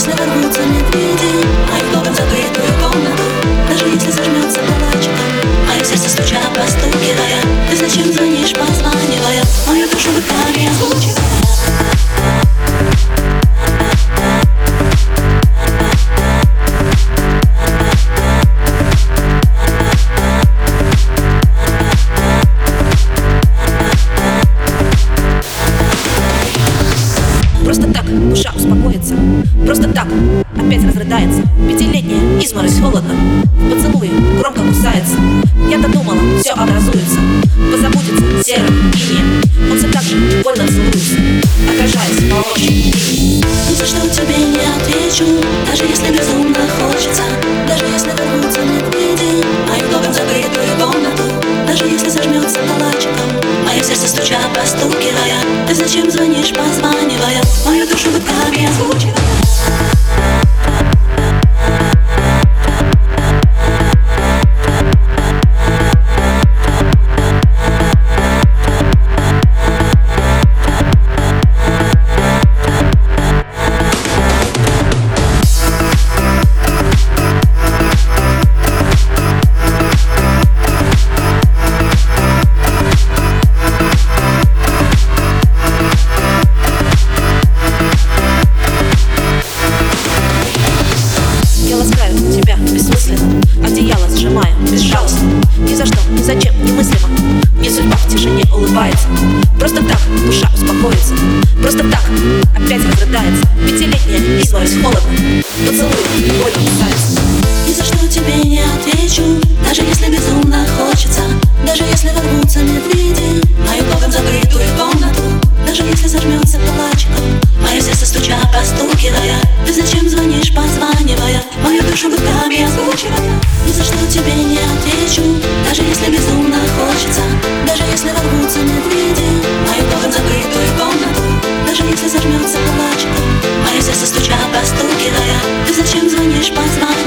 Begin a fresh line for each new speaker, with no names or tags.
Если ворвутся медведи. Душа успокоится. Просто так опять разрыдается. Пятилетняя изморозь холодно В громко кусается Я-то думала, все образуется. Позабудется серым инеем Он все так же больно целуется. Отражаясь молочном Ни за что тебе не отвечу Даже если безумно Зачем звонишь, позванивая Мою душу гудками озвучивая Я Зачем? Немыслимо? Не судьба в тишине улыбается. Просто так душа успокоится. Просто так опять разрыдается. Пятилетняя вислась холодно. Поцелуй боль касается Ни за что тебе не отвечу Даже если безумно хочется. Даже если ворвутся медведи Мою богом закрытую комнату. Даже если зажмется кулачиком. Мое сердце стуча, постукивая. Ты зачем звонишь, позванивая? Мою душу губами озвучивая. Ни за что тебе не отвечу Spaß macht.